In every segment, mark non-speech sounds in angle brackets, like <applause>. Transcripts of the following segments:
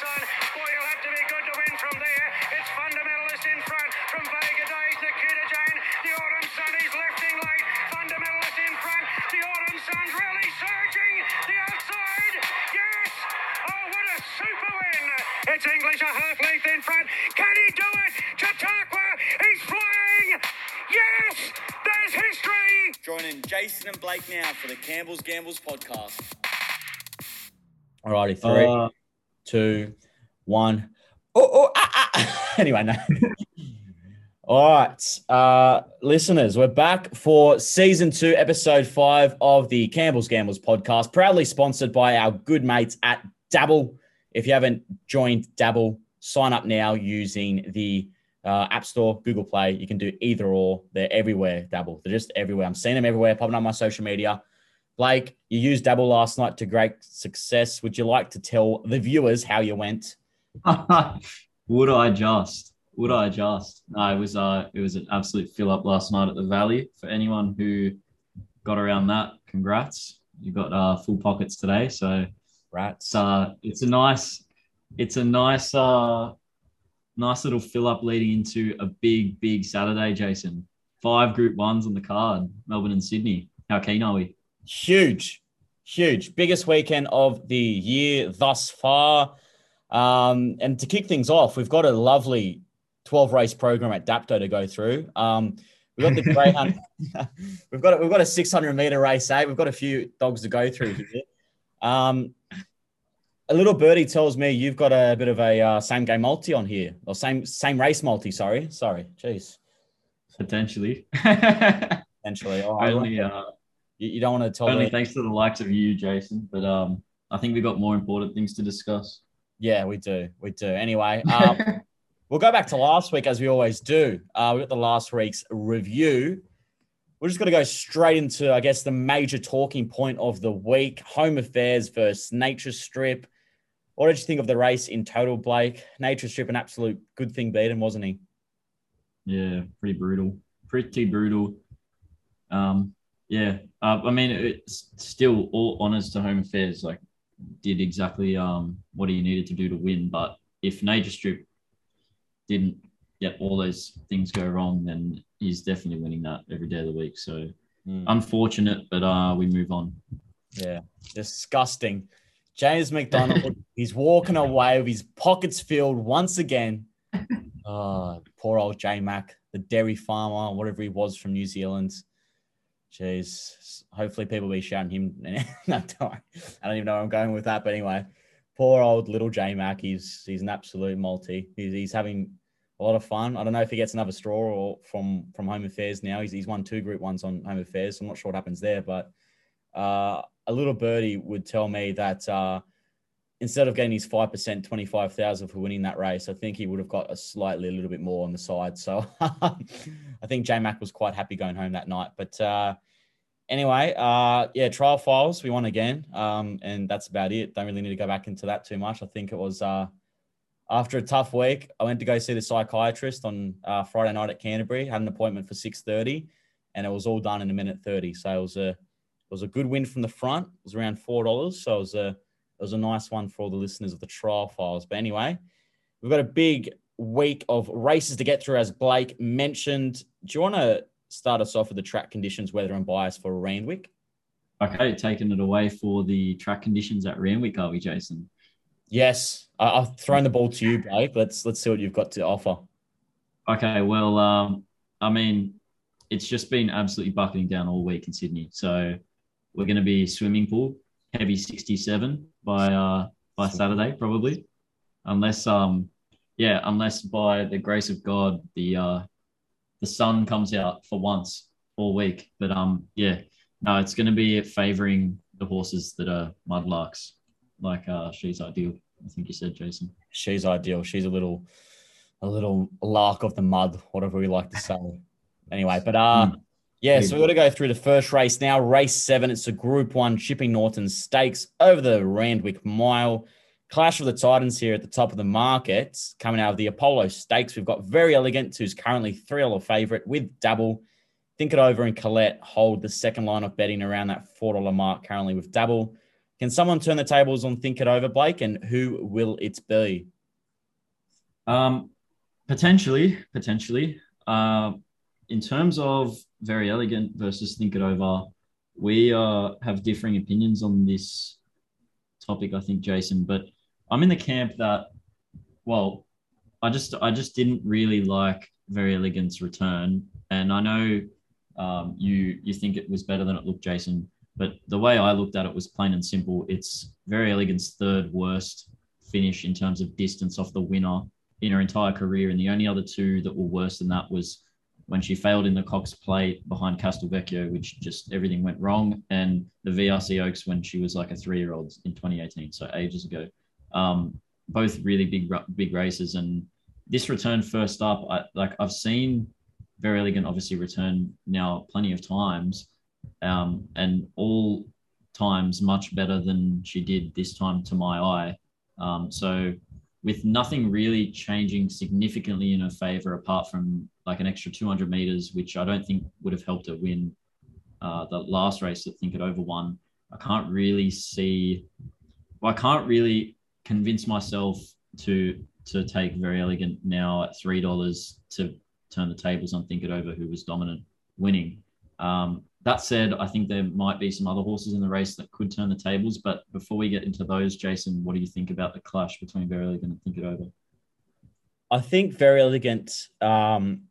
Sun. Boy, you'll have to be good to win from there. It's Fundamentalist in front from Vega Days, Nikita Jane. The Autumn Sun is lifting late. Fundamentalist in front. The Autumn Sun's really surging. The outside. Yes. Oh, what a super win. It's English a half length in front. Can he do it? Chautauqua. He's flying. Yes. There's history. Joining Jaycin and Blake now for the Campbell's Gambles podcast. Alrighty, three, Uh, two, one. Oh, oh, ah, ah. <laughs> anyway, no. <laughs> All right, uh, listeners, we're back for season two, episode five of the Campbell's Gambles podcast, proudly sponsored by our good mates at Dabble. If you haven't joined Dabble, sign up now using the uh, App Store, Google Play. You can do either or. They're everywhere, Dabble. They're just everywhere. I'm seeing them everywhere, popping on my social media. Blake, you used Dabble last night to great success. Would you like to tell the viewers how you went? <laughs> would I just? Would I just? No, it was uh it was an absolute fill up last night at the Valley. For anyone who got around that, congrats. You got uh full pockets today. So Rats. it's uh it's a nice it's a nice uh nice little fill up leading into a big, big Saturday, Jaycin. Five group ones on the card, Melbourne and Sydney. How keen are we? Huge, huge. Biggest weekend of the year thus far. Um, and to kick things off, we've got a lovely 12 race program at Dapto to go through. Um, we've got the Greyhound. <laughs> we've got a, we've got a 600 meter race. Eh? We've got a few dogs to go through here. Um, a little birdie tells me you've got a bit of a uh, same game multi on here, or same same race multi. Sorry, sorry, jeez. Potentially. <laughs> Potentially. oh, I- only uh you, you don't want to tell Only me. thanks to the likes of you, Jaycin. But um, I think we've got more important things to discuss. Yeah, we do. We do. Anyway, um, <laughs> we'll go back to last week as we always do. Uh, we got the last week's review. We're just going to go straight into, I guess, the major talking point of the week home affairs versus nature strip. What did you think of the race in total, Blake? Nature strip, an absolute good thing beat him, wasn't he? Yeah, pretty brutal. Pretty brutal. Um, yeah, uh, I mean, it's still all honors to home affairs. Like, did exactly um what he needed to do to win. But if Nature Strip didn't get all those things go wrong, then he's definitely winning that every day of the week. So Mm. unfortunate, but uh, we move on. Yeah, disgusting. James McDonald, <laughs> he's walking away with his pockets filled once again. Oh, <laughs> poor old J Mac, the dairy farmer, whatever he was from New Zealand. Jeez, hopefully people will be shouting him. <laughs> I don't even know where I'm going with that, but anyway, poor old little J Mac. He's he's an absolute multi. He's, he's having a lot of fun. I don't know if he gets another straw or from from Home Affairs now. He's, he's won two Group Ones on Home Affairs. So I'm not sure what happens there, but uh, a little birdie would tell me that uh, instead of getting his five percent, twenty five thousand for winning that race, I think he would have got a slightly a little bit more on the side. So <laughs> I think J Mac was quite happy going home that night. But uh, anyway, uh, yeah, trial files we won again, um, and that's about it. Don't really need to go back into that too much. I think it was. Uh, after a tough week, I went to go see the psychiatrist on uh, Friday night at Canterbury. Had an appointment for six thirty, and it was all done in a minute thirty. So it was a it was a good win from the front. It was around four dollars, so it was a it was a nice one for all the listeners of the trial files. But anyway, we've got a big week of races to get through, as Blake mentioned. Do you want to start us off with the track conditions, weather, and bias for Randwick? Okay, taking it away for the track conditions at Randwick, are we, Jaycin? Yes, I, I've thrown the ball to you, Blake. Let's let's see what you've got to offer. Okay, well, um, I mean, it's just been absolutely bucketing down all week in Sydney. So we're going to be swimming pool heavy 67 by uh, by Saturday probably, unless um yeah unless by the grace of God the uh, the sun comes out for once all week. But um yeah no, it's going to be favouring the horses that are mudlarks, like uh, she's ideal. I think you said, Jaycin. She's ideal. She's a little a little lark of the mud, whatever we like to say. Anyway, but uh Mm. Yeah, so we're gonna go through the first race now. Race seven. It's a group one Chipping Norton Stakes over the Randwick Mile. Clash of the Titans here at the top of the market. Coming out of the Apollo Stakes, we've got Very Elegant, who's currently three dollar favorite with Dabble. Think It Over and Colette hold the second line of betting around that four dollar mark currently with Dabble. Can someone turn the tables on Think It Over, Blake? And who will it be? Um, potentially, potentially. Uh, in terms of very elegant versus think it over, we uh, have differing opinions on this topic. I think, Jaycin, but I'm in the camp that, well, I just I just didn't really like very elegant's return, and I know um, you you think it was better than it looked, Jaycin. But the way I looked at it was plain and simple. It's very elegant's third worst finish in terms of distance off the winner in her entire career, and the only other two that were worse than that was when she failed in the Cox Plate behind Castelvecchio, which just everything went wrong, and the VRC Oaks when she was like a three-year-old in 2018, so ages ago. Um, both really big big races, and this return first up, I, like I've seen very elegant, obviously return now plenty of times, um, and all times much better than she did this time to my eye. Um, so with nothing really changing significantly in her favor apart from like an extra 200 meters, which I don't think would have helped her win uh, the last race that Think It Over won. I can't really see, well, I can't really convince myself to to take Very Elegant now at three dollars to turn the tables on Think It Over, who was dominant, winning. Um, that said, I think there might be some other horses in the race that could turn the tables. But before we get into those, Jaycin, what do you think about the clash between Very Elegant and Think It Over? I think Very Elegant, um,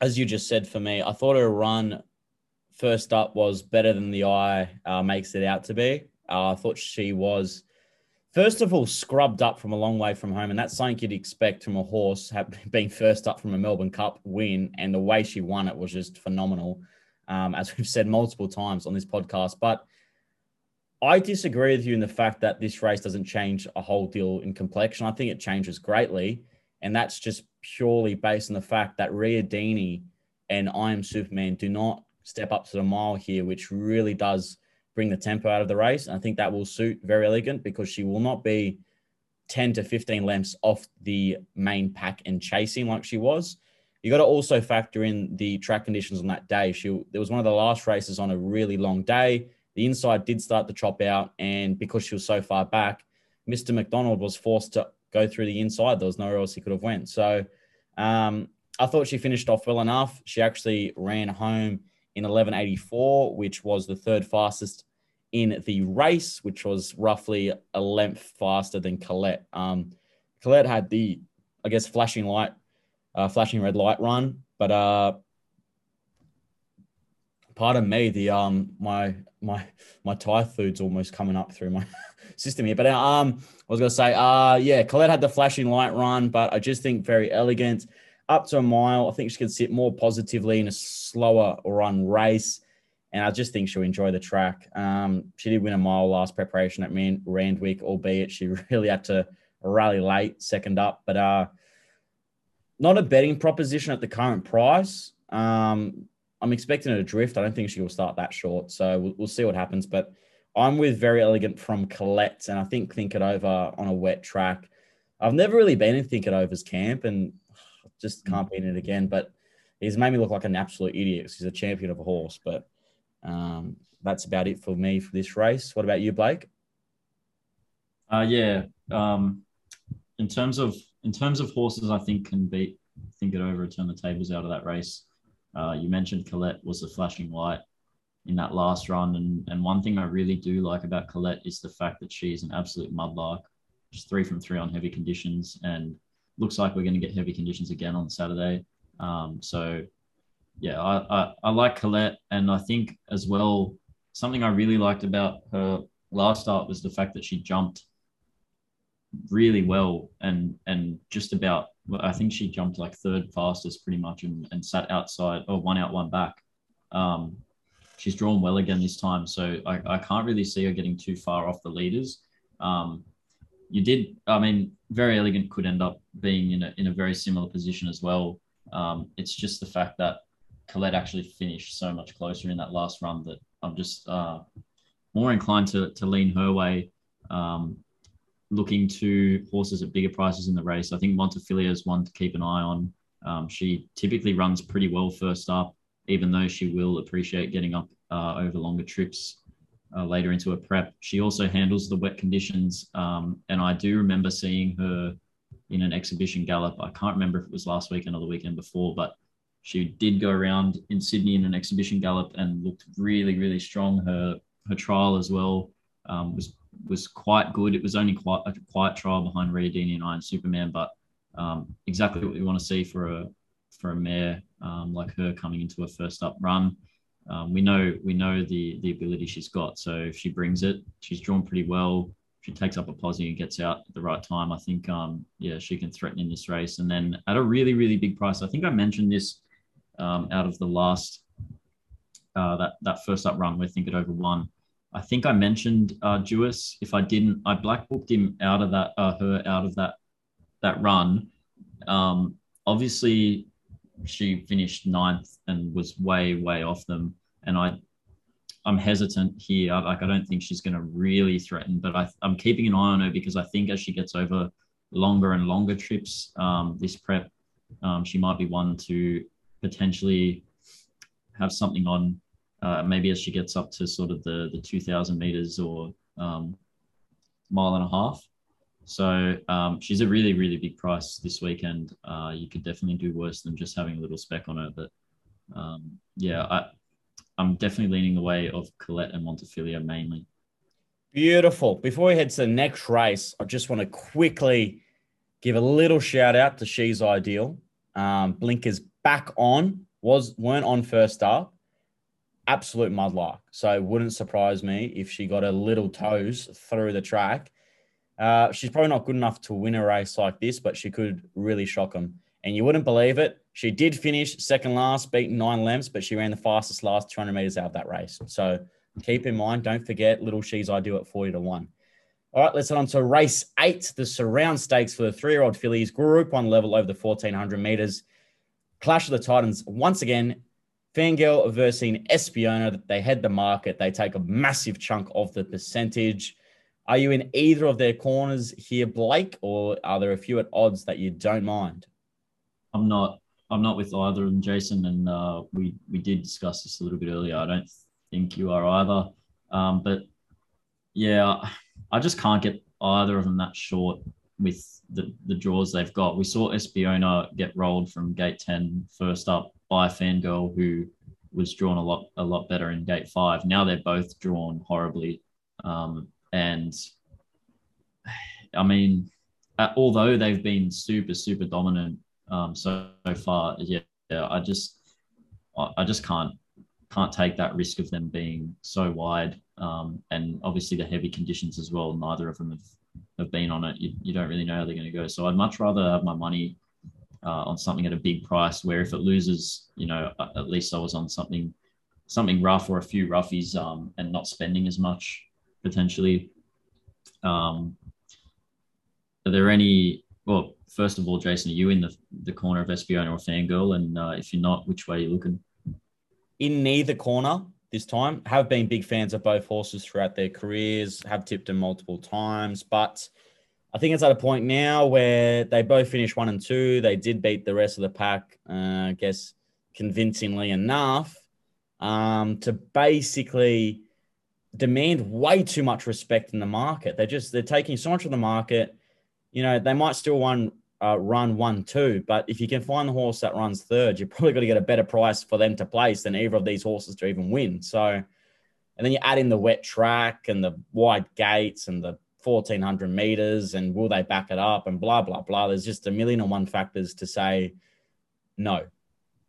as you just said for me, I thought her run first up was better than the eye uh, makes it out to be. Uh, I thought she was, first of all, scrubbed up from a long way from home. And that's something you'd expect from a horse being first up from a Melbourne Cup win. And the way she won it was just phenomenal um, as we've said multiple times on this podcast. But I disagree with you in the fact that this race doesn't change a whole deal in complexion. I think it changes greatly. And that's just purely based on the fact that Dini and I Am Superman do not step up to the mile here, which really does bring the tempo out of the race. And I think that will suit Very Elegant because she will not be 10 to 15 lengths off the main pack and chasing like she was you got to also factor in the track conditions on that day. She there was one of the last races on a really long day. The inside did start to chop out, and because she was so far back, Mr. McDonald was forced to go through the inside. There was nowhere else he could have went. So um, I thought she finished off well enough. She actually ran home in 11:84, which was the third fastest in the race, which was roughly a length faster than Colette. Um, Colette had the, I guess, flashing light uh, flashing red light run. But uh, pardon me, the um my my my Thai food's almost coming up through my <laughs> system here. But uh, um, I was gonna say, uh, yeah, Colette had the flashing light run, but I just think very elegant. Up to a mile, I think she could sit more positively in a slower run race, and I just think she'll enjoy the track. Um, she did win a mile last preparation at Randwick, albeit she <laughs> really had to rally late, second up. But uh, not a betting proposition at the current price. Um, I'm expecting it to drift. I don't think she will start that short. So we'll, we'll, see what happens. But I'm with Very Elegant from Colette, and I think Think It Over on a wet track. I've never really been in Think It Over's camp and <sighs> just mm. can't be in it again. But he's made me look like an absolute idiot because he's a champion of a horse. But um, that's about it for me for this race. What about you, Blake? Uh, yeah. Um, in terms of in terms of horses, I think can beat think it over, turn the tables out of that race. Uh, you mentioned Colette was a flashing light in that last run, and and one thing I really do like about Colette is the fact that she's an absolute mudlark, just three from three on heavy conditions, and looks like we're going to get heavy conditions again on Saturday. Um, so yeah, I, I, I like Colette, and I think as well something I really liked about her last start was the fact that she jumped really well and and just about I think she jumped like third fastest pretty much and, and sat outside or one out one back. Um, she's drawn well again this time, so I, I can't really see her getting too far off the leaders. Um, you did, I mean, very elegant could end up being in a in a very similar position as well. Um, it's just the fact that Colette actually finished so much closer in that last run that I'm just uh, more inclined to to lean her way. Um, looking to horses at bigger prices in the race. I think Montefilia is one to keep an eye on. Um, she typically runs pretty well first up, even though she will appreciate getting up uh, over longer trips uh, later into a prep. She also handles the wet conditions, um, and I do remember seeing her in an exhibition gallop. I can't remember if it was last weekend or the weekend before, but she did go around in Sydney in an exhibition gallop and looked really, really strong. Her her trial as well um, was was quite good. It was only quite a quiet trial behind Riodini and I Am Superman, but um, exactly what we want to see for a for a mare um, like her coming into a first up run. Um, we know we know the the ability she's got. So if she brings it, she's drawn pretty well. She takes up a posse and gets out at the right time. I think um, yeah, she can threaten in this race. And then at a really really big price, I think I mentioned this um, out of the last uh, that that first up run. We think it over one. I think I mentioned uh, Duais. If I didn't, I black booked him out of that uh, her out of that that run. Um, obviously, she finished ninth and was way way off them, and I I'm hesitant here. Like I don't think she's going to really threaten, but I, I, am keeping an eye on her because I think as she gets over longer and longer trips, um, this prep, um, she might be one to potentially have something on. Uh, maybe as she gets up to sort of the the 2,000 meters or um, mile and a half. So um, she's a really, really big price this weekend. Uh, you could definitely do worse than just having a little spec on her. But um, yeah, I, I'm definitely leaning the way of Colette and Montefilia mainly. Beautiful. Before we head to the next race, I just want to quickly give a little shout out to She's Ideal. Um, blinkers back on was weren't on first up. Absolute mudlark. So it wouldn't surprise me if she got a little toes through the track uh, she's probably not good enough to win a race like this, but she could really shock them. And you wouldn't believe it. She did finish second last, beating nine lengths, but she ran the fastest last 200 meters out of that race. So keep in mind, don't forget Little She's Ideal at 40 to 1. All right, let's head on to race eight, the surround stakes for the three year old fillies, group one level over the 1400 meters. Clash of the Titans once again. Fangirl versus Espiona. They head the market. They take a massive chunk of the percentage. Are you in either of their corners here, Blake, or are there a few at odds that you don't mind? I'm not. I'm not with either of them, Jaycin, and uh, we we did discuss this a little bit earlier. I don't think you are either, um, but yeah, I just can't get either of them that short with the, the draws they've got. We saw Espiona get rolled from gate 10 first up by a fangirl who was drawn a lot a lot better in gate five. Now they're both drawn horribly. Um, and I mean, uh, although they've been super, super dominant um, so, so far, yeah, yeah, I just, I just can't, can't take that risk of them being so wide. Um, and obviously the heavy conditions as well. Neither of them have, have been on it. You, you don't really know how they're going to go. So I'd much rather have my money uh, on something at a big price. Where if it loses, you know, at least I was on something, something rough or a few roughies, um, and not spending as much potentially. Um, are there any? Well, first of all, Jaycin, are you in the the corner of Espiona or Fangirl? And uh, if you're not, which way are you looking? In neither corner this time. Have been big fans of both horses throughout their careers. Have tipped them multiple times, but I think it's at a point now where they both finished one and two. They did beat the rest of the pack, uh, I guess, convincingly enough um, to basically demand way too much respect in the market. They're just they're taking so much of the market. You know, they might still run uh, run one two, but if you can find the horse that runs third, you're probably going to get a better price for them to place than either of these horses to even win. So, and then you add in the wet track and the wide gates and the 1400 meters and will they back it up and blah blah blah. There's just a million and one factors to say no.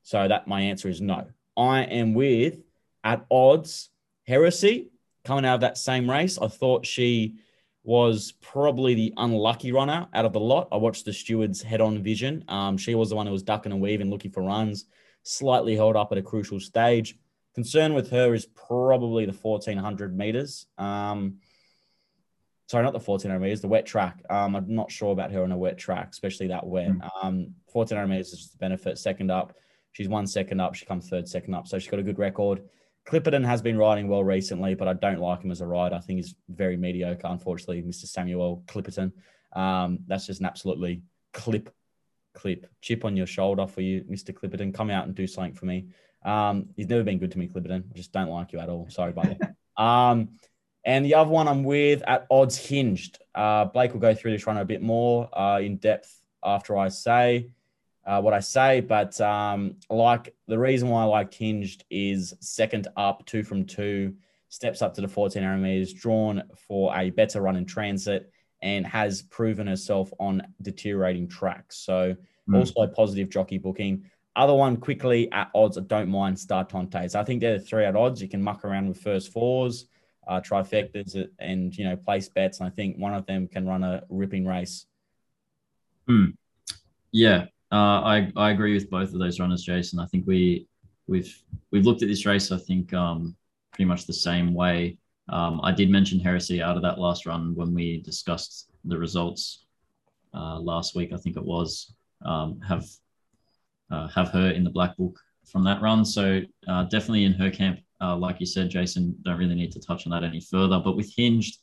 So that my answer is no. I am with at odds heresy coming out of that same race. I thought she was probably the unlucky runner out of the lot. I watched the stewards head on vision. Um, she was the one who was ducking and weaving, looking for runs, slightly held up at a crucial stage. Concern with her is probably the 1400 meters. Um, sorry, not the 1400 meters, the wet track. Um, I'm not sure about her on a wet track, especially that wet. Mm. Um, 1400 meters is just the benefit. Second up, she's one second up. She comes third, second up. So she's got a good record. Clipperton has been riding well recently, but I don't like him as a rider. I think he's very mediocre, unfortunately, Mr. Samuel Clipperton. Um, that's just an absolutely clip, clip, chip on your shoulder for you, Mr. Clipperton. Come out and do something for me. Um, he's never been good to me, Clipperton. I just don't like you at all. Sorry, buddy. <laughs> Um, and the other one I'm with at odds hinged. Uh, Blake will go through this run a bit more uh, in depth after I say uh, what I say. But um, like the reason why I like hinged is second up, two from two, steps up to the 1400 meters, drawn for a better run in transit, and has proven herself on deteriorating tracks. So Mm. also a positive jockey booking. Other one quickly at odds, I don't mind Startontes. I think they're the three at odds. You can muck around with first fours, uh, trifectas, and you know place bets. And I think one of them can run a ripping race. Hmm. Yeah, uh, I I agree with both of those runners, Jaycin. I think we we've we've looked at this race. I think um, pretty much the same way. Um, I did mention Heresy out of that last run when we discussed the results uh, last week. I think it was um, have uh, have her in the black book from that run. So uh, definitely in her camp, uh, like you said, Jaycin. Don't really need to touch on that any further. But with Hinged,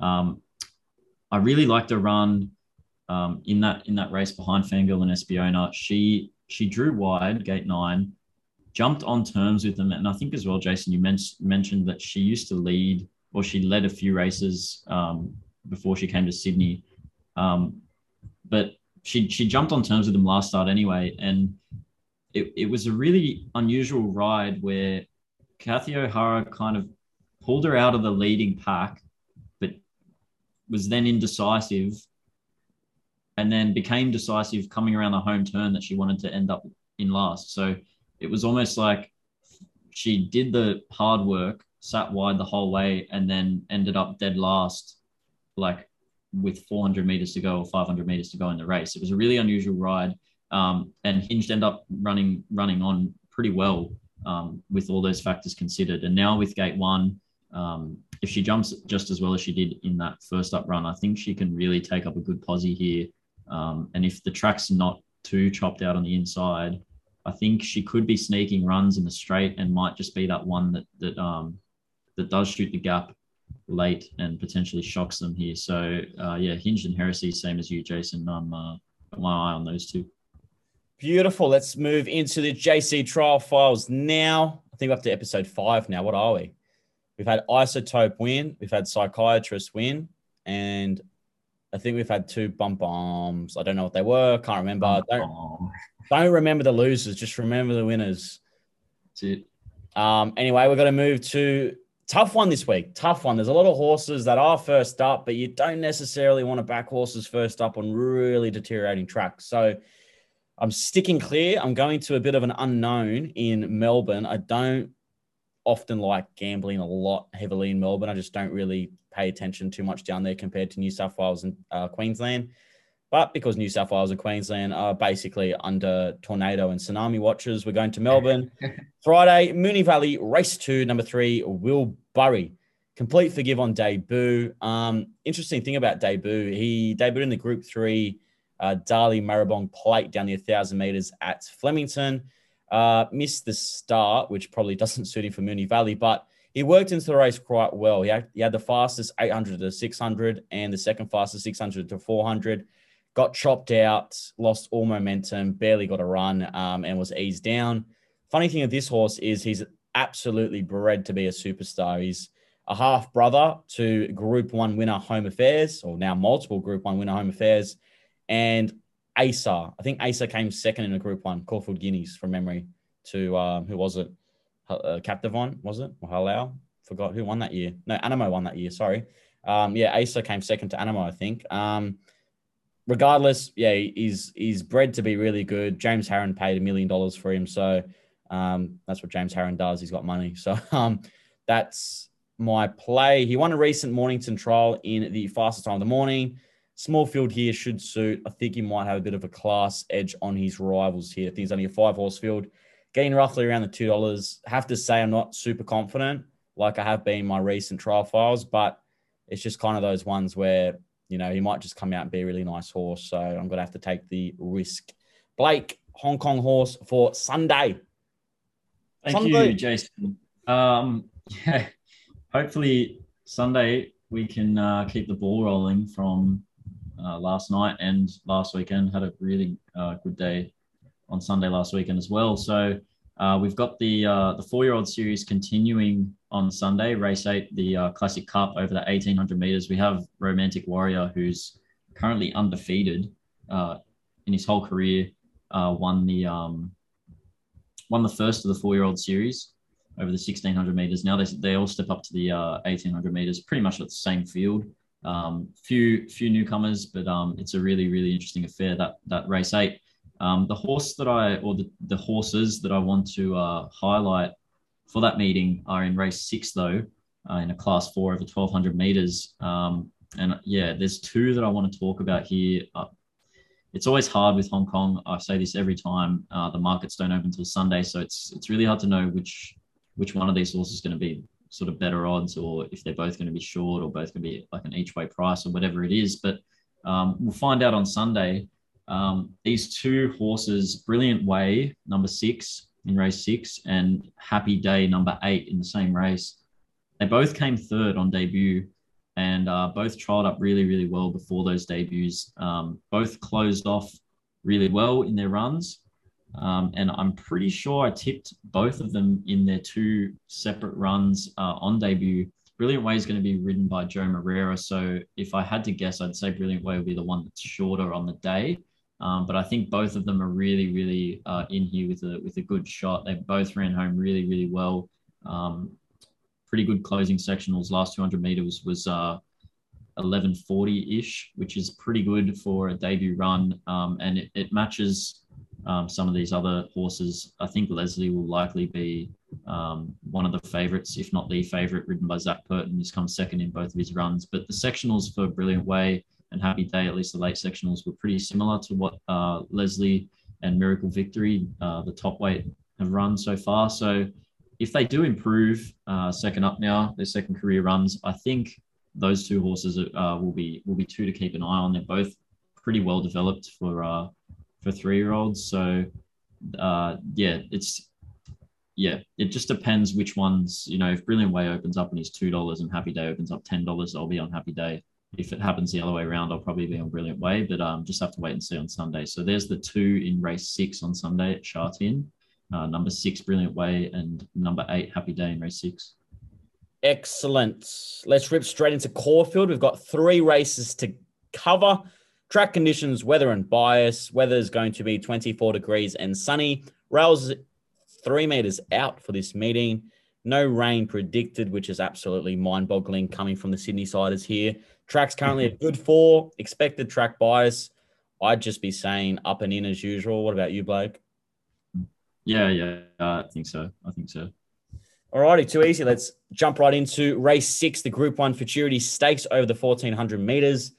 um, I really liked her run um, in that in that race behind Fangirl and Espiona. She she drew wide, gate nine, jumped on terms with them, and I think as well, Jaycin, you men- mentioned that she used to lead or she led a few races um, before she came to Sydney, um, but she she jumped on terms with them last start anyway, and it, it was a really unusual ride where Kathy O'Hara kind of pulled her out of the leading pack, but was then indecisive and then became decisive coming around the home turn that she wanted to end up in last. So it was almost like she did the hard work, sat wide the whole way, and then ended up dead last, like with 400 meters to go or 500 meters to go in the race. It was a really unusual ride, um, and Hinged ended up running running on pretty well um, with all those factors considered. And now with Gate One, um, if she jumps just as well as she did in that first up run, I think she can really take up a good posse here. Um, and if the track's not too chopped out on the inside, I think she could be sneaking runs in the straight and might just be that one that that um, that does shoot the gap late and potentially shocks them here. So uh, yeah, Hinged and Heresy, same as you, Jaycin. I'm uh, my eye on those two. Beautiful. Let's move into the JC trial files now. I think we're up to episode five now. What are we? We've had Isotope win, we've had Psychiatrist win, and I think we've had two bump bombs. I don't know what they were. Can't remember. Don't, don't remember the losers. Just remember the winners. that's it. Um, anyway, we're going to move to tough one this week. Tough one. There's a lot of horses that are first up, but you don't necessarily want to back horses first up on really deteriorating tracks. So I'm sticking clear. I'm going to a bit of an unknown in Melbourne. I don't often like gambling a lot heavily in Melbourne. I just don't really pay attention too much down there compared to New South Wales and uh, Queensland. But because New South Wales and Queensland are basically under tornado and tsunami watches, we're going to Melbourne. <laughs> Friday, Moonee Valley, race two, number three, Will Burry. Complete forgive on debut. Um, interesting thing about debut, he debuted in the group three uh, Dali Maribyrnong plate down the 1,000 meters at Flemington. Uh, missed the start, which probably doesn't suit him for Moonee Valley, but he worked into the race quite well. He had, he had the fastest 800 to 600 and the second fastest 600 to 400. Got chopped out, lost all momentum, barely got a run, um, and was eased down. Funny thing of this horse is he's absolutely bred to be a superstar. He's a half brother to Group One winner Home Affairs, or now multiple Group One winner Home Affairs, and Asa. I think Asa came second in a Group One, Caulfield Guineas from memory. To um, who was it? Uh, Captivon was it? Or Halal? Forgot who won that year. No, Anamoe won that year. Sorry. Um, yeah, Asa came second to Anamoe, I think. Um, regardless, yeah, he's he's bred to be really good. James Harron paid a million dollars for him, so um, that's what James Harron does. He's got money, <laughs> so um, that's my play. He won a recent Mornington trial in the fastest time of the morning. Small field here should suit. I think he might have a bit of a class edge on his rivals here. I think it's only a five horse field, getting roughly around the two dollars. Have to say I'm not super confident, like I have been in my recent trial files, but it's just kind of those ones where you know he might just come out and be a really nice horse. So I'm gonna have to take the risk. Blake, Hong Kong horse for Sunday. Thank Sunday. you, Jaycin. Um, yeah, hopefully Sunday we can uh, keep the ball rolling from uh, last night and last weekend. Had a really uh, good day on Sunday last weekend as well. So Uh, we've got the uh, the four year old series continuing on Sunday, race eight, the uh, Classic Cup over the 1800 meters. We have Romantic Warrior, who's currently undefeated uh, in his whole career, uh, won the um, won the first of the four year old series over the 1600 meters. Now they, they all step up to the 1800 meters, pretty much at the same field. Um, few few newcomers, but um, it's a really really interesting affair that that race eight. Um, the horse that I, or the, the horses that I want to uh, highlight for that meeting are in race six, though, uh, in a class four over 1200 meters. Um, and yeah, there's two that I want to talk about here. Uh, it's always hard with Hong Kong. I say this every time. Uh, the markets don't open until Sunday, so it's it's really hard to know which which one of these horses is going to be sort of better odds, or if they're both going to be short, or both going to be like an each way price, or whatever it is. But um, we'll find out on Sunday. Um, these two horses, Brilliant Way, number six in race six, and Happy Day, number eight in the same race, they both came third on debut and uh, both trialed up really, really well before those debuts. Um, both closed off really well in their runs. Um, and I'm pretty sure I tipped both of them in their two separate runs uh, on debut. Brilliant Way is going to be ridden by Joe Moreira. So if I had to guess, I'd say Brilliant Way will be the one that's shorter on the day. Um, but I think both of them are really, really uh, in here with a with a good shot. They both ran home really, really well. Um, pretty good closing sectionals. Last 200 meters was uh, 1140 ish, which is pretty good for a debut run, um, and it, it matches um, some of these other horses. I think Leslie will likely be um, one of the favourites, if not the favourite, ridden by Zac Purton. He's come second in both of his runs, but the sectionals for Brilliant Way and Happy Day, at least the late sectionals, were pretty similar to what uh, Leslie and Miracle Victory, uh, the top weight, have run so far. So if they do improve uh, second up now, their second career runs, I think those two horses uh, will be will be two to keep an eye on. They're both pretty well developed for uh, for three year olds. So uh, yeah, it's yeah, it just depends which ones. You know, if Brilliant Way opens up and he's two dollars and Happy Day opens up ten dollars, I'll be on Happy Day if it happens the other way around, I'll probably be on Brilliant Way, but um, just have to wait and see on Sunday. So there's the two in race six on Sunday at Sha Tin. Uh, number six, Brilliant Way, and number eight, Happy Day in race six. Excellent. Let's rip straight into Caulfield. We've got three races to cover. Track conditions, weather and bias. Weather is going to be 24 degrees and sunny. Rails three meters out for this meeting. No rain predicted, which is absolutely mind boggling coming from the Sydney siders here. Track's currently a <laughs> good four. Expected track bias. I'd just be saying up and in as usual. What about you, Blake? Yeah, yeah, I think so. I think so. Alrighty, too easy. Let's jump right into race six, the Group One Futurity Stakes over the 1400 meters.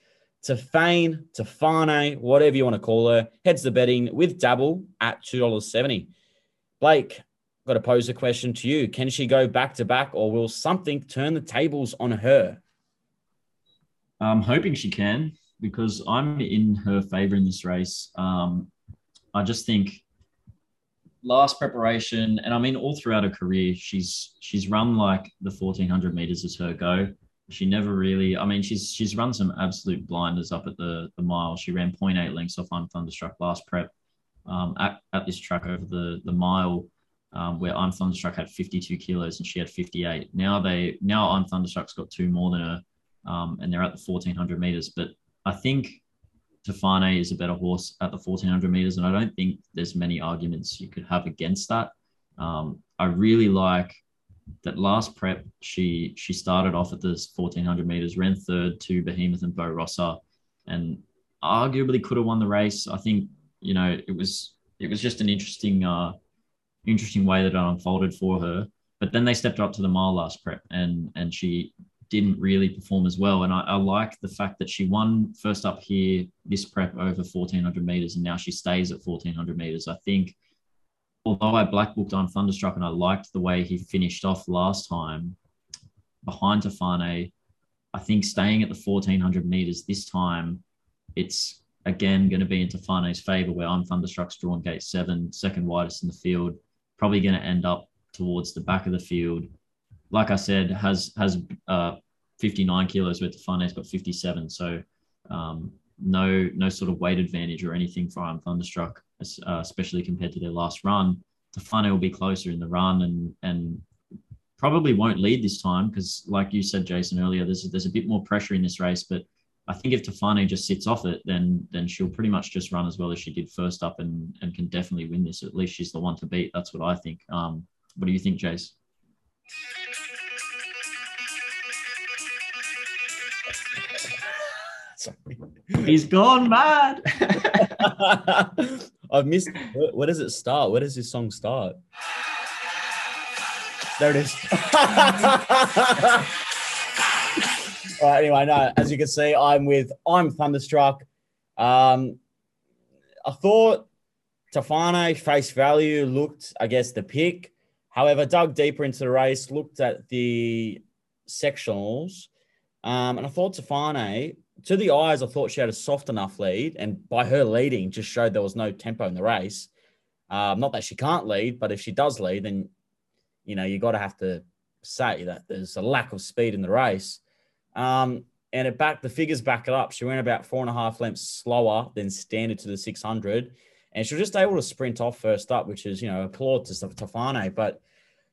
To Fane, to Fane, whatever you want to call her, heads the betting with Dabble at $2.70. Blake, got to pose a question to you. Can she go back to back or will something turn the tables on her? I'm hoping she can because I'm in her favor in this race. Um, I just think last preparation, and I mean all throughout her career, she's she's run like the 1400 meters as her go. She never really, I mean, she's she's run some absolute blinders up at the the mile. She ran 0.8 lengths off I'm Thunderstruck last prep um, at, at this track over the the mile um, where I'm Thunderstruck had 52 kilos and she had 58. Now they now I'm Thunderstruck's got two more than her, um, and they're at the 1400 meters. But I think Tofane is a better horse at the 1400 meters, and I don't think there's many arguments you could have against that. Um, I really like that last prep. She she started off at the 1400 meters, ran third to Behemoth and Beau Rossa, and arguably could have won the race. I think you know it was it was just an interesting. Uh, interesting way that it unfolded for her. But then they stepped up to the mile last prep, and and she didn't really perform as well. And I, I like the fact that she won first up here this prep over 1400 meters, and now she stays at 1400 meters. I think, although I black booked on Thunderstruck and I liked the way he finished off last time behind Tofane, I think staying at the 1400 meters this time, it's again going to be in Tofane's favor where I'm Thunderstruck's drawn gate seven, second widest in the field probably going to end up towards the back of the field. Like I said, has has uh, 59 kilos where Tofane's got 57. So um, no no sort of weight advantage or anything for I'm Thunderstruck, uh, especially compared to their last run. Tofane will be closer in the run and and probably won't lead this time because, like you said, Jaycin earlier, there's there's a bit more pressure in this race. But I think if Tofane just sits off it, then then she'll pretty much just run as well as she did first up and and can definitely win this. At least she's the one to beat. That's what I think. Um, what do you think, Jace? <laughs> He's gone mad. <laughs> <laughs> I've missed. Where, where does it start? Where does this song start? There it is. <laughs> All right. Anyway, no. As you can see, I'm with. I'm thunderstruck. Um, I thought Tofane face value looked, I guess, the pick. However, dug deeper into the race, looked at the sectionals, um, and I thought Tofane to the eyes, I thought she had a soft enough lead, and by her leading, just showed there was no tempo in the race. Um, not that she can't lead, but if she does lead, then you know you got to have to say that there's a lack of speed in the race. Um, and it back the figures back it up. She went about four and a half lengths slower than standard to the 600, and she was just able to sprint off first up, which is you know applaud to Tofane. But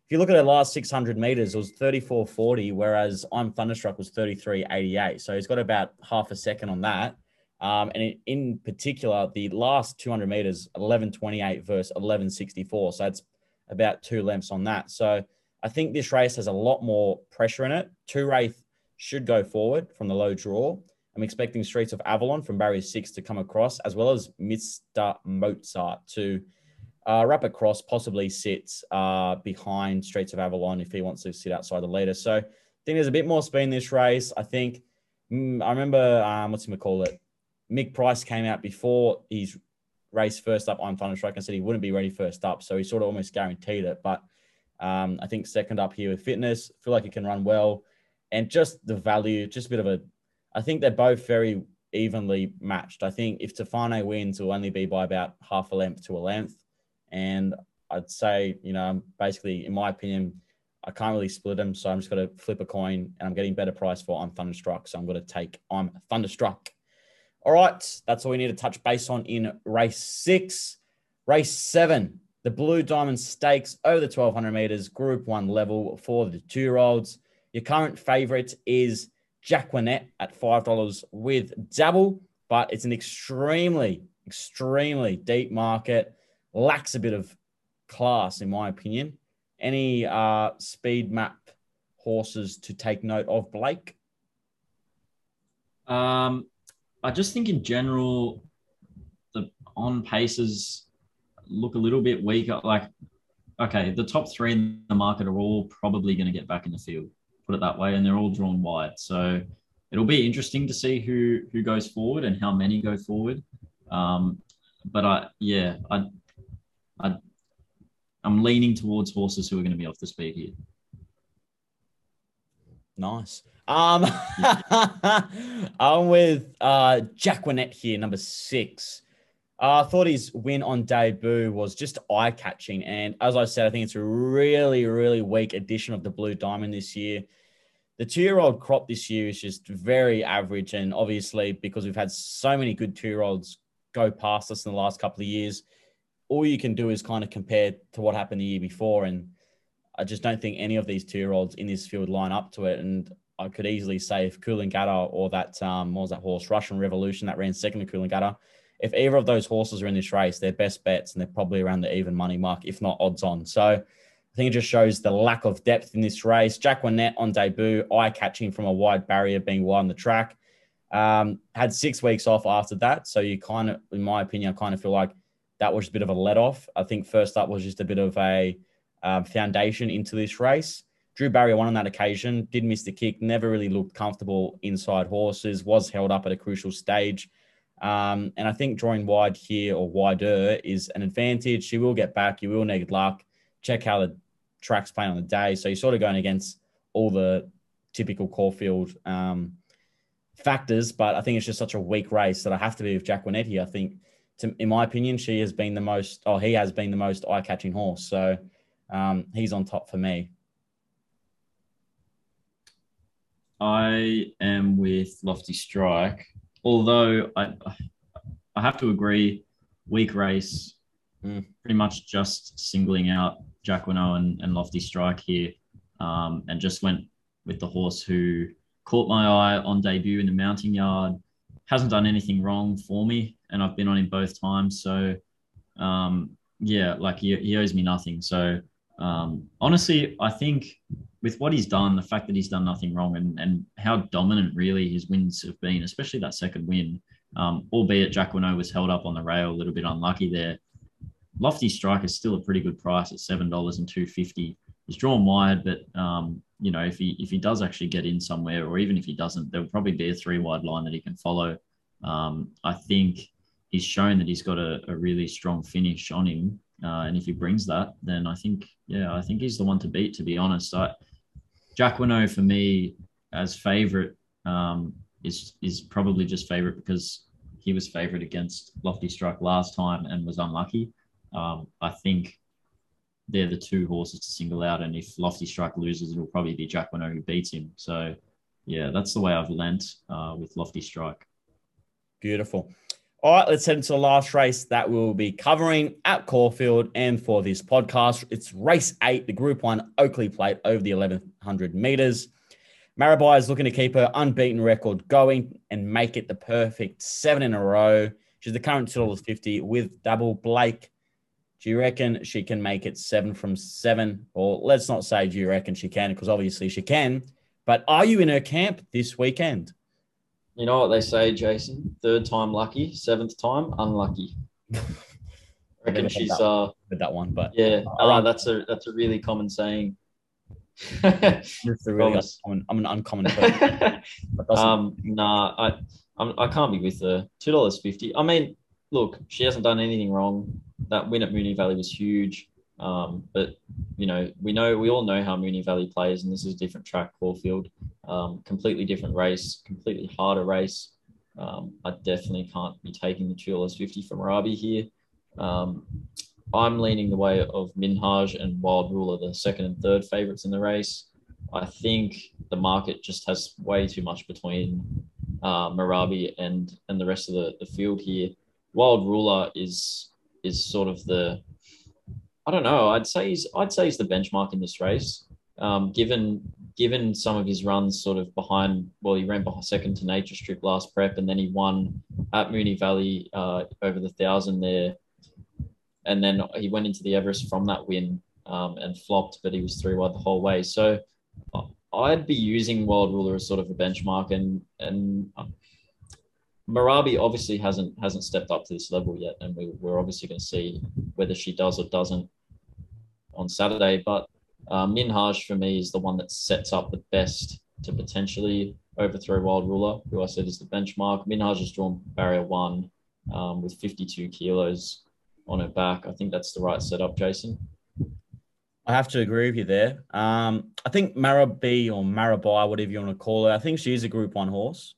if you look at her last 600 meters, it was 34.40, whereas I'm Thunderstruck was 33.88. So he's got about half a second on that. Um, and in, particular, the last 200 meters, 11.28 versus 11.64. So that's about two lengths on that. So I think this race has a lot more pressure in it. Two Wraith should go forward from the low draw. I'm expecting Streets of Avalon from barrier six to come across, as well as Mr. Mozart to uh, Rapid Cross possibly sits uh, behind Streets of Avalon if he wants to sit outside the leader. So I think there's a bit more speed in this race. I think mm, I remember um, what's he call it? Mick Price came out before his race first up on Thunderstruck and said he wouldn't be ready first up. So he sort of almost guaranteed it. But um, I think second up here with fitness, feel like he can run well. And just the value, just a bit of a, I think they're both very evenly matched. I think if Tofane wins, it will only be by about half a length to a length. And I'd say, you know, basically, in my opinion, I can't really split them. So I'm just going to flip a coin and I'm getting better price for I'm Thunderstruck. So I'm going to take I'm Thunderstruck. All right. That's all we need to touch base on in race six. Race seven, the Blue Diamond Stakes over the 1200 meters, group one level for the two year olds. Your current favorite is Jacquinot at $5 with Dabble, but it's an extremely, extremely deep market lacks a bit of class, in my opinion. Any uh, speed map horses to take note of, Blake? Um, I just think in general, the on paces look a little bit weaker. Like, okay, the top three in the market are all probably going to get back in the field, put it that way, and they're all drawn wide. So it'll be interesting to see who who goes forward and how many go forward. Um, but I, yeah, I I, I'm leaning towards horses who are going to be off the speed here. Nice. Um, <laughs> I'm with uh, Jacquinot here, number six. Uh, I thought his win on debut was just eye catching. And as I said, I think it's a really, really weak edition of the Blue Diamond this year. The two year old crop this year is just very average. And obviously, because we've had so many good two year olds go past us in the last couple of years, all you can do is kind of compare to what happened the year before. And I just don't think any of these two year olds in this field line up to it. And I could easily say if Coolangatta or that, um, what was that horse, Russian Revolution that ran second to Coolangatta, if either of those horses are in this race, they're best bets and they're probably around the even money mark, if not odds on. So I think it just shows the lack of depth in this race. Jack Jacquinot on debut, eye catching from a wide barrier being wide on the track. Um, had six weeks off after that. So you kind of, in my opinion, I kind of feel like that was a bit of a let off. I think first up was just a bit of a um, foundation into this race. Drew Barrier won on that occasion, did miss the kick, never really looked comfortable inside horses, was held up at a crucial stage. Um, and I think drawing wide here or wider is an advantage. She will get back. You will need luck. Check how the track's playing on the day. So you're sort of going against all the typical Caulfield um, factors. But I think it's just such a weak race that I have to be with Jacquinot here. I think to, in my opinion, she has been the most, oh, he has been the most eye catching horse. So um, he's on top for me. I am with Lofty Strike, although I, I have to agree, weak race, Mm. pretty much just singling out Jacquinot and, and Lofty Strike here, um, and just went with the horse who caught my eye on debut in the mounting yard. Hasn't done anything wrong for me, and I've been on him both times. So, um, yeah, like he, he owes me nothing. So, um, honestly, I think with what he's done, the fact that he's done nothing wrong, and, and how dominant really his wins have been, especially that second win, um, albeit Jacquinot was held up on the rail a little bit unlucky there. Lofty Strike is still a pretty good price at seven dollars and two fifty. He's drawn wide, but um, you know if he if he does actually get in somewhere, or even if he doesn't, there'll probably be a three wide line that he can follow. Um, I think he's shown that he's got a, a really strong finish on him, uh, and if he brings that, then I think yeah, I think he's the one to beat. To be honest, I, Jacquinot for me as favourite um, is is probably just favourite because he was favourite against Lofty Strike last time and was unlucky. Um, I think they're the two horses to single out, and if Lofty Strike loses, it'll probably be Jacquinot who beats him. So yeah, that's the way I've lent uh, with Lofty Strike. Beautiful. All right, let's head into the last race that we'll be covering at Caulfield and for this podcast. It's race eight, the Group One Oakleigh Plate over the 1100 meters. Marabai is looking to keep her unbeaten record going and make it the perfect seven in a row. She's the current $2.50 with double Blake. Do you reckon she can make it seven from seven? Or let's not say, do you reckon she can? Because obviously she can. But are you in her camp this weekend? You know what they say, Jaycin? Third time lucky, seventh time unlucky. <laughs> I reckon she's that. uh With that one, but yeah, right. uh, that's a that's a really common saying. <laughs> it's a really uncommon, I'm an uncommon person. <laughs> Um, nah, I I'm, I can't be with her. Two dollars fifty. I mean, look, she hasn't done anything wrong. That win at Moonee Valley was huge. Um, but you know, we know we all know how Moonee Valley plays, and this is a different track, Caulfield. Um, completely different race, completely harder race. Um, I definitely can't be taking the dollars fifty from Rabi here. Um, I'm leaning the way of Minhaj and Wild Ruler, the second and third favorites in the race. I think the market just has way too much between uh, Marabi and and the rest of the, the field here. Wild Ruler is is sort of the I don't know. I'd say he's I'd say he's the benchmark in this race. Um, given given some of his runs sort of behind, well, he ran behind second to Nature Strip last prep, and then he won at Moonee Valley uh, over the thousand there, and then he went into the Everest from that win um, and flopped, but he was three wide the whole way. So I'd be using Wild Ruler as sort of a benchmark, and and Marabi obviously hasn't hasn't stepped up to this level yet, and we, we're obviously going to see whether she does or doesn't on Saturday. But uh, Minhaj for me is the one that sets up the best to potentially overthrow Wild Ruler, who I said is the benchmark. Minhaj has drawn barrier one um, with 52 kilos on her back. I think that's the right setup, Jaycin. I have to agree with you there. Um, I think Marabi or Marabai, whatever you want to call her, I think she's a Group One horse.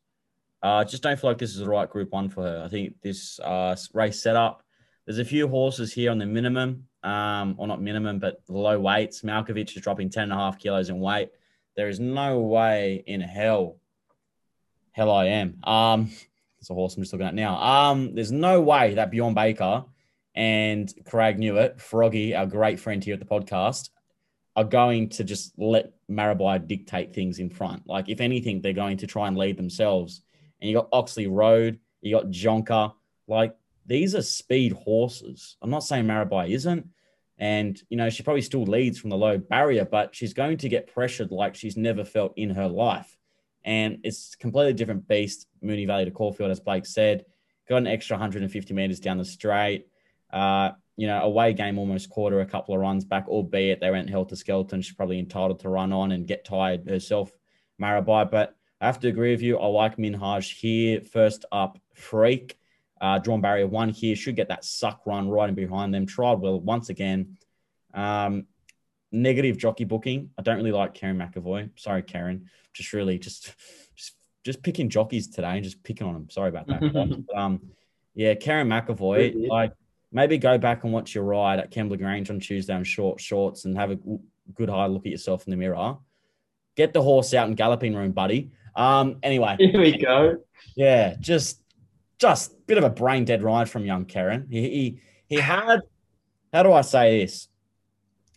Uh, just don't feel like this is the right Group One for her. I think this uh, race setup. There's a few horses here on the minimum, um, or not minimum, but low weights. Malkovich is dropping 10 and a half kilos in weight. There is no way in hell, hell I am. Um, <laughs> it's a horse I'm just looking at now. Um, there's no way that Bjorn Baker and Craig Newitt, Froggy, our great friend here at the podcast, are going to just let Marabai dictate things in front. Like, if anything, they're going to try and lead themselves. And you got Oxley Road, you got Jonker. Like, these are speed horses. I'm not saying Marabai isn't. And, you know, she probably still leads from the low barrier, but she's going to get pressured like she's never felt in her life. And it's completely different beast, Moonee Valley to Caulfield, as Blake said. Got an extra 150 meters down the straight. Uh, you know, away game almost quarter a couple of runs back, albeit they went helter skelter. She's probably entitled to run on and get tired herself, Marabai. But I have to agree with you. I like Minhaj here. First up, Freak. Uh, drawn barrier one here. Should get that suck run right in behind them. Tried well once again. Um, negative jockey booking. I don't really like Kerrin McEvoy. Sorry, Kerrin. Just really just just just picking jockeys today and just picking on them. Sorry about that. <laughs> But, um, yeah, Kerrin McEvoy. Really? Like maybe go back and watch your ride at Kembla Grange on Tuesday on short shorts and have a good hard look at yourself in the mirror. Get the horse out in galloping room, buddy. Um, anyway, <laughs> Here we go. yeah, just just a bit of a brain dead ride from young Kerrin. He he, he had how do I say this?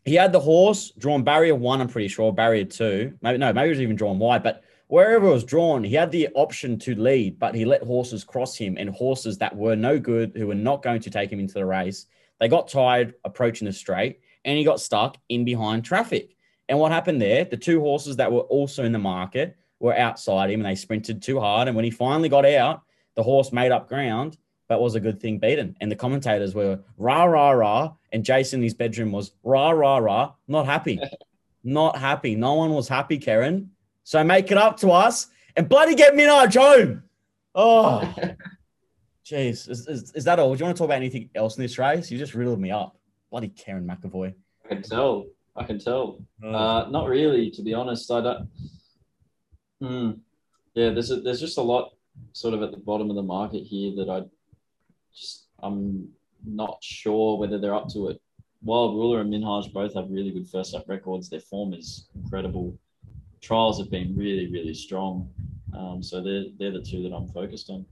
He had the horse drawn barrier one, I'm pretty sure, barrier two. Maybe no, maybe it was even drawn wide, but wherever it was drawn, he had the option to lead, but he let horses cross him and horses that were no good, who were not going to take him into the race. They got tired approaching the straight and he got stuck in behind traffic. And what happened there? The two horses that were also in the market were outside him and they sprinted too hard. And when he finally got out, the horse made up ground, but was a good thing beaten. And the commentators were rah, rah, rah. And Jaycin in his bedroom was rah, rah, rah. Not happy. <laughs> not happy. No one was happy, Kerrin. So make it up to us and bloody get Minaj home. Oh, <laughs> jeez. Is, is, is, that all? Do you want to talk about anything else in this race? You just riddled me up. Bloody Kerrin McEvoy. I can tell. I can tell. Oh. Uh, not really, to be honest. I don't. Hmm. Yeah, there's a, there's just a lot sort of at the bottom of the market here that I just I'm not sure whether they're up to it. Wild Ruler and Minhaj both have really good first up records. Their form is incredible. Trials have been really, really strong. Um, so they're they're the two that I'm focused on.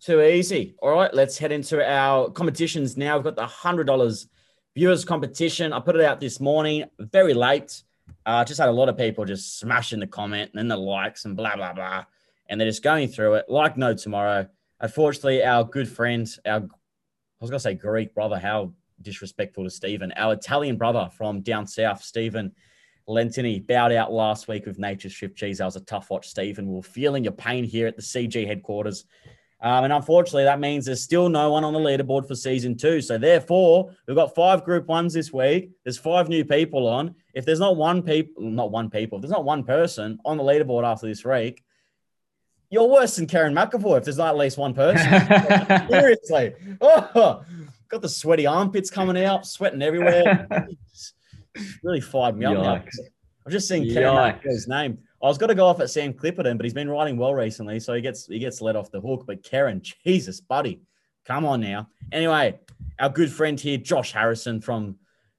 Too easy. All right, let's head into our competitions now. We've got the hundred dollars viewers competition. I put it out this morning, very late. Uh, just had a lot of people just smashing the comment and then the likes and blah blah blah, and they're just going through it like no tomorrow. Unfortunately, our good friend, our I was gonna say Greek brother, how disrespectful to Stephen, our Italian brother from down south, Stephen Lentini, bowed out last week with Nature's Strip Cheese. That was a tough watch, Stephen. We are feeling your pain here at the CG headquarters. Um, and unfortunately, that means there's still no one on the leaderboard for season two. So therefore, we've got five group ones this week. There's five new people on. If there's not one people, not one people, if there's not one person on the leaderboard after this week, you're worse than Kerrin McEvoy if there's not at least one person. <laughs> Seriously. Oh, got the sweaty armpits coming out, sweating everywhere. <laughs> really fired me up now. Yikes. I've just seen Kerrin Yikes. McEvoy's name. I was going to go off at Sam Clipperton, but he's been riding well recently, so he gets he gets let off the hook. But Kerrin, Jesus, buddy, come on now. Anyway, our good friend here, Josh Harrison from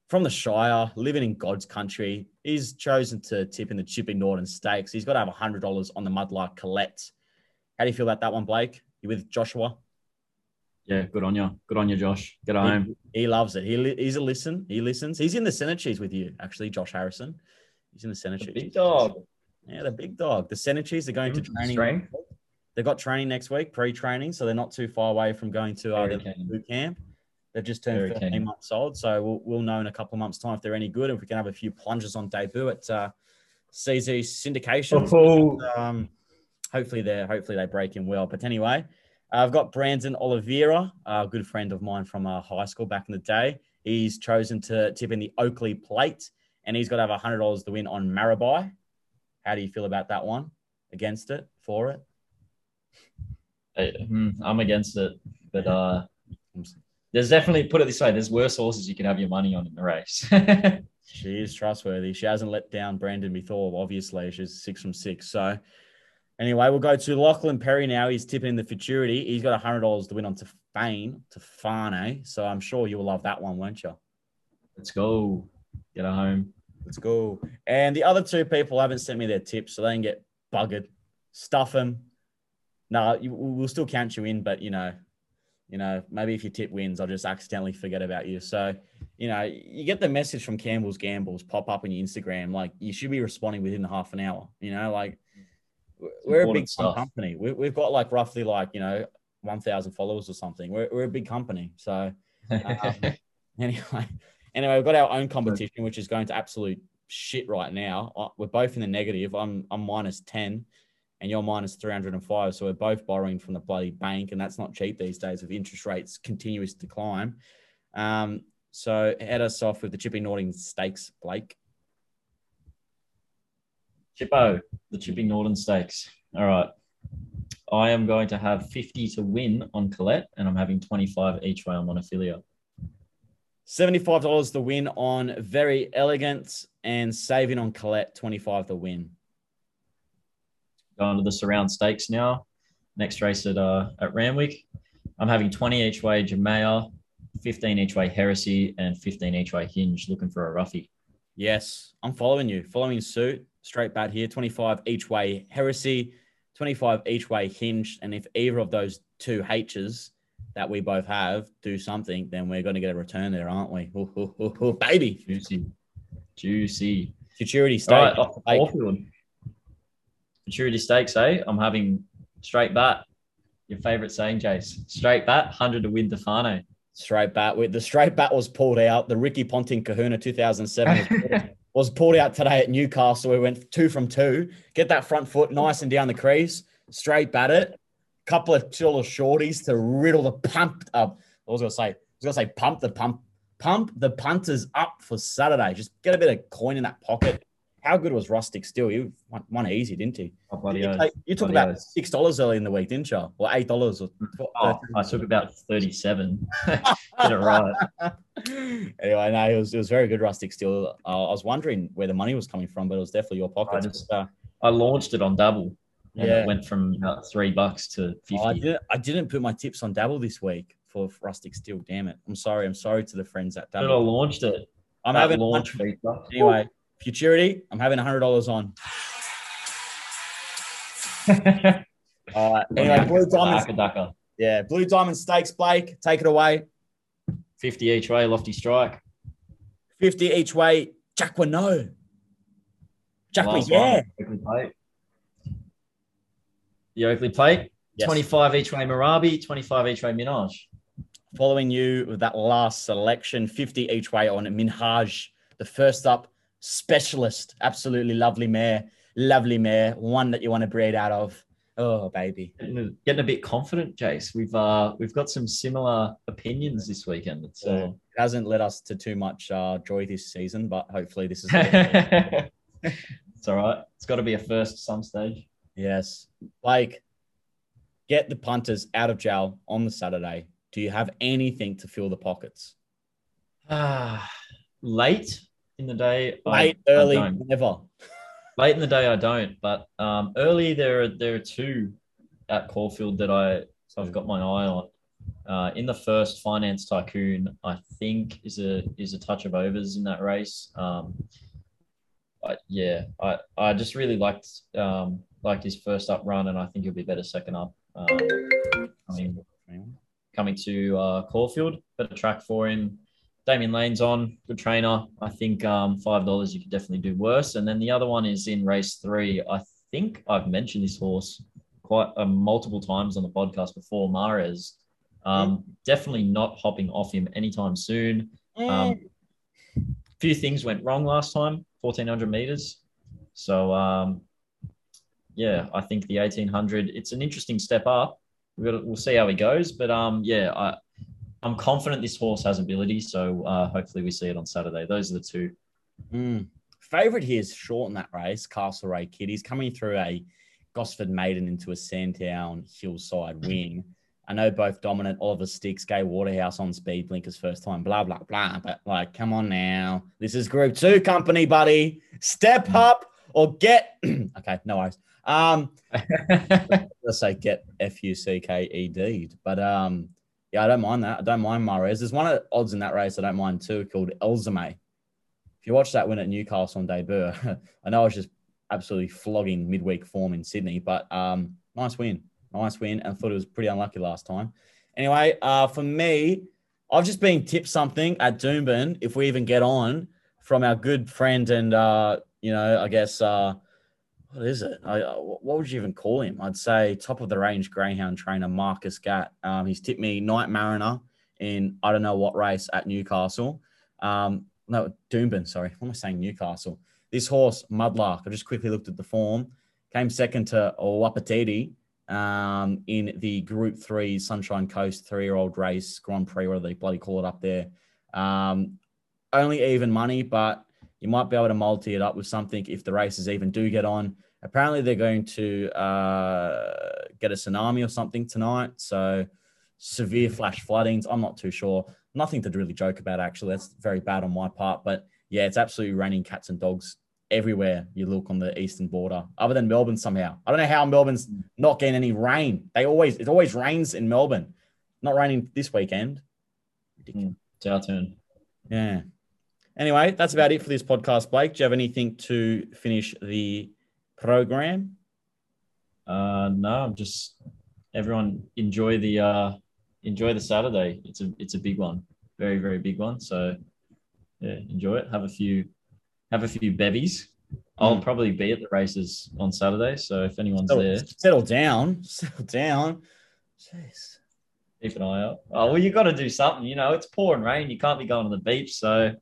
from the Shire, living in God's country, he's chosen to tip in the Chipping Norton Stakes. He's got to have hundred dollars on the Mudlark Colette. How do you feel about that one, Blake? You with Joshua? Yeah, good on you. Good on you, Josh. Get home. He, he loves it. He li- he's a listen. He listens. He's in the Senate cheese with you, actually, Josh Harrison. He's in the Senate cheese. Big dog. Yeah, the big dog. The Senate cheese. They're going to training. They've got training next week, pre-training, so they're not too far away from going to uh, boot camp. They've just turned Very 13 keen. months old, so we'll, we'll know in a couple of months' time if they're any good. If we can have a few plungers on debut at uh, CZ Syndication, Oh. um, hopefully they hopefully they break in well. But anyway, uh, I've got Brandon Oliveira, a good friend of mine from uh, high school back in the day. He's chosen to tip in the Oakleigh Plate, and he's got to have hundred dollars to win on Marabai. How do you feel about that one? Against it? For it? Hey, hmm, I'm against it, but uh, there's definitely put it this way: there's worse horses you can have your money on in the race. <laughs> She is trustworthy. She hasn't let down Brandon Bethor, obviously. She's six from six. So, anyway, we'll go to Lachlan Perry now. He's tipping in the futurity. He's got $100 to win on to Fane, Tofane. So, I'm sure you'll love that one, won't you? Let's go. Get her home. Let's go. And the other two people haven't sent me their tips, so they can get buggered. Stuff them. No, you, we'll still count you in, but you know, you know, maybe if your tip wins, I'll just accidentally forget about you. So, you know, you get the message from Campbell's Gambles pop up on your Instagram, like you should be responding within half an hour. You know, like we're- we're a big stuff. company. We, we've got like roughly like you know one thousand followers or something. We're we're a big company, so <laughs> um, anyway, anyway, we've got our own competition, which is going to absolute shit right now. We're both in the negative. I'm I'm minus ten, and you're minus three hundred and five. So we're both borrowing from the bloody bank, and that's not cheap these days with interest rates continuous to climb. Um, so head us off with the Chipping Norton Stakes, Blake. Chippo, the Chipping Norton Stakes. All right. I am going to have 50 to win on Colette, and I'm having 25 each way on Montefilia. Seventy-five dollars to win on Verry Elleegant, and saving on Colette twenty-five to win. Going to the surround stakes now. Next race at uh, at Randwick. I'm having 20 each way Jamea, 15 each way Heresy, and 15 each way Hinge, looking for a roughie. Yes, I'm following you. Following suit. Straight bat here. 25 each way heresy, 25 each way Hinge. And if either of those two H's that we both have do something, then we're going to get a return there, aren't we? Ooh, ooh, ooh, baby. Juicy. Juicy. Futurity All stake. right, Like, Maturity stakes, eh? I'm having straight bat. Your favorite saying, Jace. Straight bat, 100 to win Tofane. straight bat. With the straight bat was pulled out. The Ricky Ponting Kahuna 2007 was pulled, <laughs> was pulled out today at Newcastle. We went two from two. Get that front foot nice and down the crease. Straight bat it. Couple of little shorties to riddle the pump up. I was gonna say, I was gonna say pump the pump, pump the punters up for Saturday. Just get a bit of coin in that pocket. How good was Rustic Steel? You won, won easy, didn't he? Oh, bloody You, take- you took about oath. six dollars early in the week, didn't you? Or eight dollars or Oh, I took about 37. <laughs> Get it right. <laughs> anyway, no, it was it was very good rustic Steel. Uh, I was wondering where the money was coming from, but it was definitely your pocket. I just- uh, I launched it on Dabble. And Yeah. it went from about three bucks to 50. I didn't I didn't put my tips on Dabble this week for rustic steel. Damn it! I'm sorry. I'm sorry to the friends at But I launched it. I'm that having launch feature. anyway. Futurity. I'm having hundred dollars on. <laughs> All right. Anyway, Blue Diamonds. Yeah, Blue Diamond Stakes. Blake, take it away. 50 each way, lofty strike. Fifty each way. Jacquinot. Jackwa, Last yeah. one. The Oakleigh plate. Yes. 25 each way Marabi, 25 each way Minaj. following you with that last selection, 50 each way on Minhaj, the first up specialist. Absolutely lovely mare, lovely mare, one that you want to breed out of. Oh, baby. Getting a, getting a bit confident, Jace. We've uh we've got some similar opinions this weekend. Yeah. uh, It hasn't led us to too much uh, joy this season, but hopefully this is. <laughs> it's all right. It's got to be a first some stage. Yes. Blake, get the punters out of jail on the Saturday. Do you have anything to fill the pockets? Ah, late in the day. Late, I early, don't. never. Late in the day, I don't. But um, early, there are there are two at Caulfield that I I've got my eye on. Uh, in the first, Finance Tycoon, I think is a is a touch of overs in that race. Um, but yeah, I, I just really liked um, liked his first up run, and I think he'll be better second up. Um, coming coming to uh, Caulfield, better track for him. Damian Lane's on, good trainer. I think um, five dollars you could definitely do worse. And then the other one is in race three. I think I've mentioned this horse quite uh, multiple times on the podcast before. Mares, um, definitely not hopping off him anytime soon. Um, few things went wrong last time, fourteen hundred meters. So um, yeah, I think the eighteen hundred. It's an interesting step up. To, we'll see how he goes, but um, yeah, I, I'm confident this horse has ability. So uh, hopefully we see it on Saturday. Those are the two. Mm. Favorite here is short in that race, Castle Ray Kid. He's coming through a Gosford maiden into a Sandtown hillside wing. I know both dominant Oliver Sticks, Gai Waterhouse on speed blinkers first time, blah, blah, blah. But like, come on now. This is group two company, buddy. Step up or get <clears throat> okay, no worries. Um <laughs> let's say get F U C K E D. But um, yeah, I don't mind that. I don't mind Mares. There's one of the odds in that race I don't mind too called Elzame. If you watch that win at Newcastle on debut, <laughs> I know I was just absolutely flogging midweek form in Sydney, but um, nice win, nice win, and I thought it was pretty unlucky last time. Anyway, uh, for me, I've just been tipped something at Doomben. If we even get on from our good friend and uh, you know, I guess uh, what is it? I, uh, what would you even call him? I'd say top of the range greyhound trainer Marcus Gatt. Um, he's tipped me Night Mariner in I don't know what race at Newcastle. Um, no, Doomben. Sorry, what am I saying? Newcastle. This horse Mudlark. I just quickly looked at the form. Came second to Wapatiti um, in the Group Three Sunshine Coast three-year-old race Grand Prix, whatever they bloody call it up there. Um, only even money, but you might be able to multi it up with something if the races even do get on. Apparently, they're going to uh, get a tsunami or something tonight. So, severe hmm. flash floodings. I'm not too sure. Nothing to really joke about, actually. That's very bad on my part. But yeah, it's absolutely raining cats and dogs everywhere you look on the eastern border, other than Melbourne somehow. I don't know how Melbourne's hmm. not getting any rain. They always, it always rains in Melbourne. Not raining this weekend. Ridiculous. It's our turn. Yeah. Anyway, that's about it for this podcast, Blake. Do you have anything to finish the program? Uh, no, I'm just everyone enjoy the uh, enjoy the Saturday. It's a it's a big one, very very big one. So yeah, enjoy it. Have a few have a few bevies. I'll Mm. probably be at the races on Saturday. So if anyone's Settle, there, settle down. <laughs> Settle down. Jeez. keep an eye out. Oh well, you got to do something. You know, it's pouring rain. You can't be going to the beach. So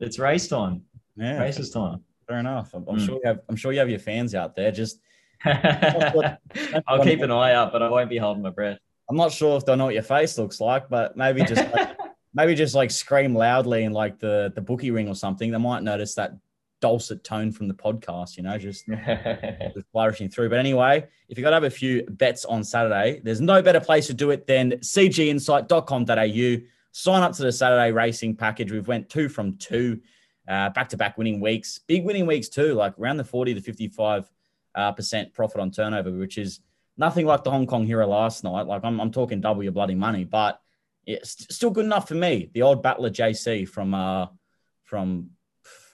it's race time. Yeah, Races time. Fair enough. I'm, I'm Mm. sure you have. I'm sure you have your fans out there. Just <laughs> <laughs> I'll keep an eye out, but I won't be holding my breath. I'm not sure if they'll know what your face looks like, but maybe just like, <laughs> maybe just like scream loudly in like the the bookie ring or something. They might notice that dulcet tone from the podcast. You know, just just flourishing through. But anyway, if you got to have a few bets on Saturday, there's no better place to do it than cginsight.com.au. Sign up to the Saturday racing package. We've went two from two, uh, back-to-back winning weeks, big winning weeks too, like around the 40 to 55 uh, percent profit on turnover, which is nothing like the Hong Kong Hero last night. Like I'm, I'm talking double your bloody money, but it's still good enough for me. The old battler JC from uh, from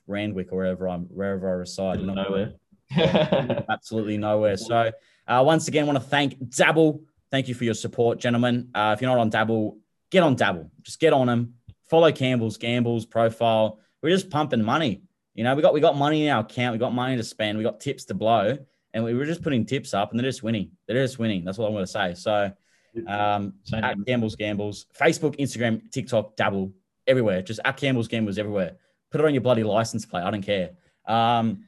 Randwick or wherever I'm wherever I reside. Not- Nowhere. <laughs> absolutely nowhere. So uh, once again, I want to thank Dabble. Thank you for your support, gentlemen. Uh, if you're not on Dabble, get on Dabble. Just get on them. Follow Campbell's Gambles profile. We're just pumping money. You know, we got we got money in our account. We got money to spend. We got tips to blow, and we were just putting tips up, and they're just winning. They're just winning. That's what I'm going to say. So, um, at. Gambles Gambles, Facebook, Instagram, TikTok, Dabble, everywhere. Just at Gambles Gambles everywhere. Put it on your bloody license plate. I don't care. Um,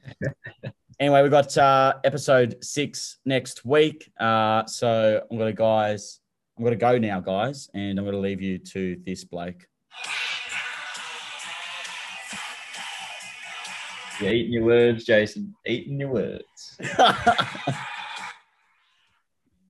<laughs> anyway, we've got uh, episode six next week. Uh, so I'm gonna guys, I'm gonna go now, guys, and I'm gonna leave you to this Blake. You're eating your words, Jaycin. Eating your words. <laughs>